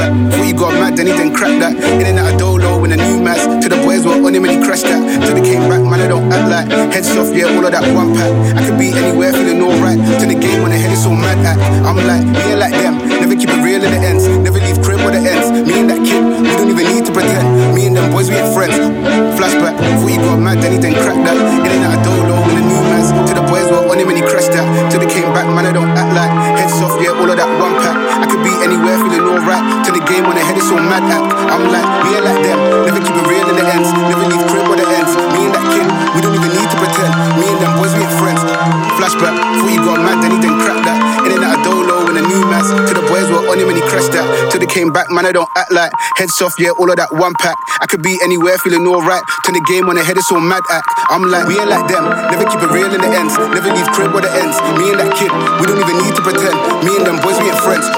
back. Before you got mad, then he then cracked that. In and out of dolo in a new mass. To the boys were on him and he crashed that. Till they came back, man, I don't act like. Heads off, yeah, all of that one pack. I could be anywhere feeling alright. To the game when the head is so mad at. I'm like, yeah, like them. Never keep it real in the ends. Never leave crib or the ends. Me and that kid, we don't even need to pretend. Me and them boys, we ain't friends. Flashback, before you got mad, then he then cracked that. In and out of dolo in a new mass. To the boys were on him and he crashed that. Till they came back, man, I don't act like. Game when the head is so mad at. I'm like, we ain't like them. Never keep it real in the ends. Never leave crib with the ends. Me and that kid, we don't even need to pretend. Me and them boys, we ain't friends. Flashback, before you got mad, then he then cracked that. In and out of dolo with the new mans. To the boys were on him and he crashed that. Till they came back, man, I don't act like. Heads off, yeah, all of that one pack. I could be anywhere, feeling alright. Turn the game on the head is so mad at. I'm like, we ain't like them. Never keep it real in the ends. Never leave crib with the ends. Me and that kid, we don't even need to pretend. Me and them boys, we ain't friends.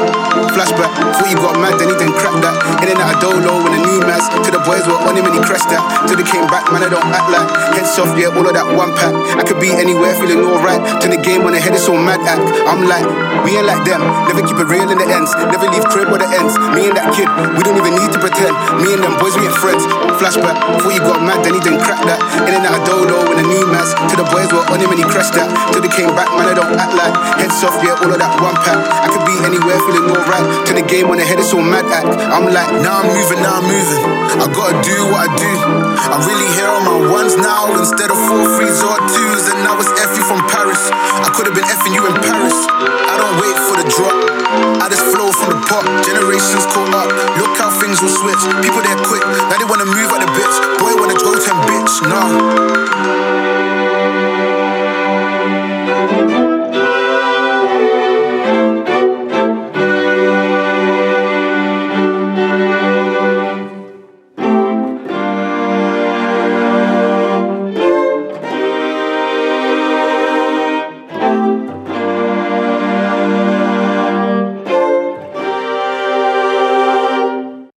Got mad, then he then cracked that. In and out of dolo with the new mans. To the boys were on him and he crashed that. Till they came back, man, I don't act like. Head soft, yeah, all of that one pack. I could be anywhere, feeling alright. To the game when the head is so mad at. I'm like, we ain't like them. Never keep it real in the ends. Never leave crib with the ends. Me and that kid, we don't even need to pretend. Me and them boys, we ain't friends. Flashback, before you got mad, then he then cracked that. In and out of dolo with the new mans. To the boys were on him and he crashed that. Till they came back, man, I don't act like. Head soft, yeah, all of that one pack. I could be anywhere, feeling alright. Game when the head is so mad at. I'm like, Now I'm moving, now I'm moving. I gotta do what I do. I'm really here on my ones now instead of four threes or twos. And now it's you from Paris. I could have been effing you in Paris. I don't wait for the drop. I just flow from the pot. Generations caught up. Look how things will switch. People there quick. Now they wanna move at the bits. Boy wanna go 10 bitch. No.